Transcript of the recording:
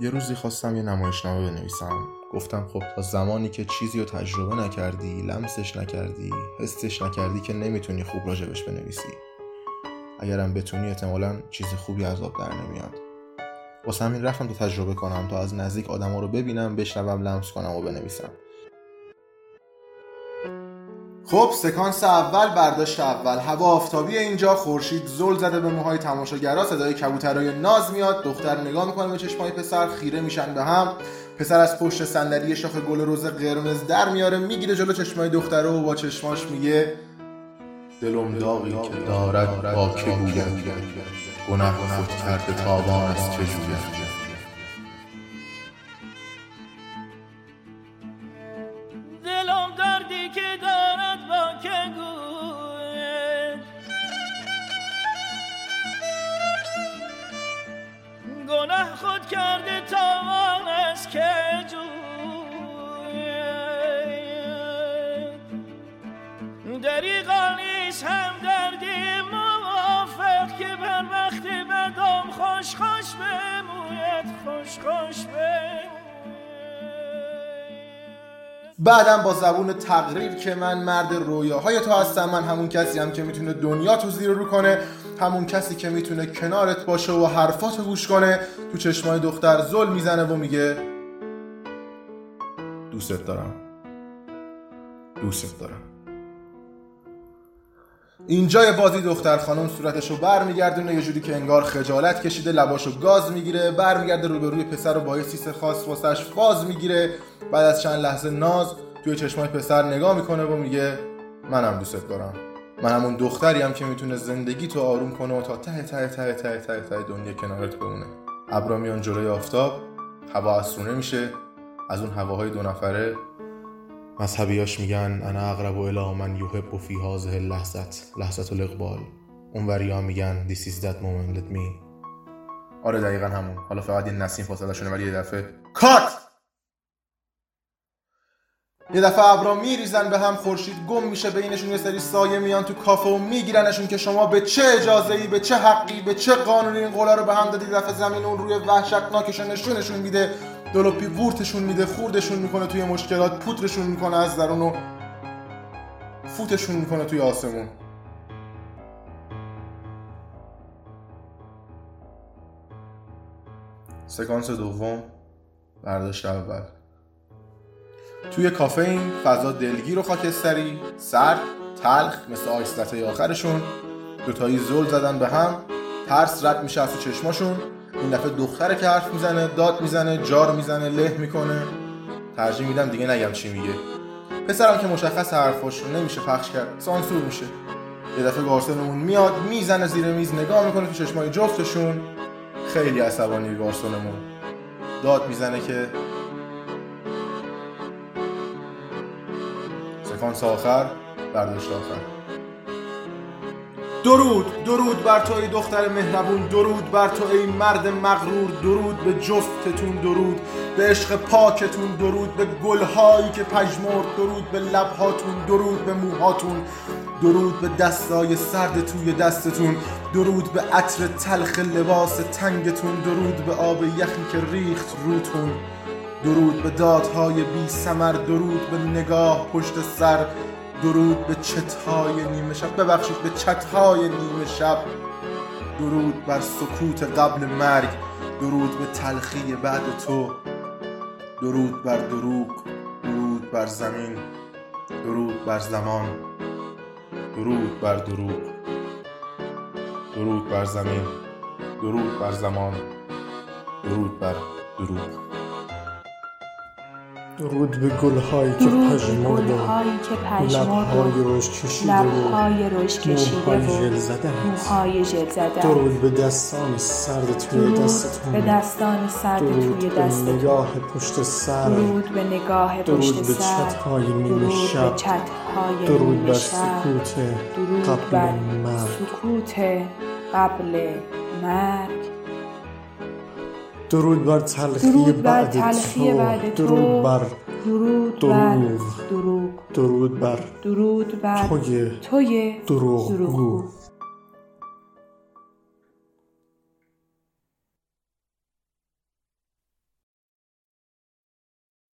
یه روزی خواستم یه نمایشنامه بنویسم. گفتم خب تا زمانی که چیزی رو تجربه نکردی لمسش نکردی حسش نکردی که نمی‌تونی خوب راجبش بنویسی. اگرم بتونی احتمالا چیز خوبی از آب در نمیاد. واسه همین رفتم تا تجربه کنم تا از نزدیک آدما رو ببینم بشنوم لمس کنم و بنویسم. خب سکانس اول برداشت اول. هوا آفتابی اینجا خورشید زل زده به موهای تماشاگرا صدای کبوترای ناز میاد. دختر نگاه می‌کنه به چشمای پسر خیره میشن به هم. پسر از پشت صندلی شاخ گل روز قرمز در میاره می‌گیره جلو چشمای دختره و با چشماش میگه دلم داغی که دارد با که گوید گناه خود کرده تابان از جوید دلم دردی که خود کرده تاوان از که جوید دریغا نیست هم دردی موافق که بر وقت بدم خوش خوش بموید خوش خوش بموید. بعدم با زبون تقریر که من مرد رویاهای تو هستم من همون کسی هم که می‌تونه دنیا تو زیر رو کنه همون کسی که می‌تونه کنارت باشه و حرفاتو گوش کنه تو چشمای دختر زل می‌زنه و میگه دوست دارم. دوست دارم. اینجای بازی دختر خانم صورتشو بر میگردونه یه جوری که انگار خجالت کشیده لباشو گاز می‌گیره برمیگرده روبروی پسر رو با یه سیس خاص واسش فاز می‌گیره. بعد از چند لحظه ناز توی چشمای پسر نگاه می‌کنه و میگه منم دوست دارم. من همون دختری هم که می‌تونه زندگی تو آروم کنه و تا ته ته ته ته ته ته دنیا کنارت بمونه. ابرا میان جلوی آفتاب هوا اسونه میشه از اون هواهای دو نفره مذهبیاش میگن انا اقرب الى من یحب فی هذه اللحظت لحظت الاقبال. اون ها میگن this is that moment let me. آره دقیقا همون. حالا فقط یه نسیم فاصله شونه ولی یه دفعه کات! یه دفعه ابرا میریزن به هم خورشید گم میشه بینشون یه سری سایه میان تو کافه و میگیرنشون که شما به چه اجازه ای به چه حقی به چه قانونی این قولا رو به هم دادی؟ دفعه زمین اون روی وحشتناکش نشونشون میده. دلوپی وورتشون میده خوردشون می‌کنه توی مشکلات پودرشون می‌کنه از درون و فوتشون می‌کنه توی آسمون. سکانس دوم برداشت اول. توی کافه این فضا دلگیر و خاکستری سرد تلخ مثل آیستته آخرشون. دوتایی زل زدن به هم ترس رد میشه از تو چشماشون. این دفعه دختره که حرف می‌زنه داد می‌زنه جار می‌زنه له می‌کنه. ترجیح میدم دیگه نگم چی میگه. پسرم که مشخص حرفاش نمیشه پخش کرد سانسور میشه. یه دفعه گارسونمون میاد می‌زنه زیر میز نگاه می‌کنه تو چشمای جفتشون. خیلی عصبانی گارسونمون داد می‌زنه که سکانس آخر برداشت آخر. درود درود بر تو ای دختر مهربون درود بر تو ای مرد مغرور درود به جفتتون درود به عشق پاکتون درود به گلهایی که پژمرد درود به لبهاتون درود به موهاتون درود به دستای سرد توی دستتون درود به عطر تلخ لباس تنگتون درود به آب یخی که ریخت روتون درود به دادهای بی سمر درود به نگاه پشت سر درود به چتهای نیمه شب. ببخشید به چتهای نیمه شب. درود بر سکوت قبل مرگ. درود به تلخی بعد تو. درود بر دروغ. درود بر زمین. درود بر زمان. درود بر دروغ. درود بر زمین. درود بر زمان. درود بر دروغ. درود به گلهایی که به و گلهایی که پژمرد لبهای روش کشیده و لبهای روش کشیده موهای ژل زدنت. موهای ژل زدن درود به دستان سرد توی دستتون. به دستان سرد درود توی به دستتون. نگاه پشت سر. درود به نگاه درود پشت به سر. چتهای نیمه درود به شب. چتهای درود نیمه بر شب. سکوت درود قبل بر مرگ. سکوت قبل مرگ. درود بر تلخی درود بر تلخی تو بعد تو. درود بر درود بر دروغ. درود بر درود بر توی توی دروغگو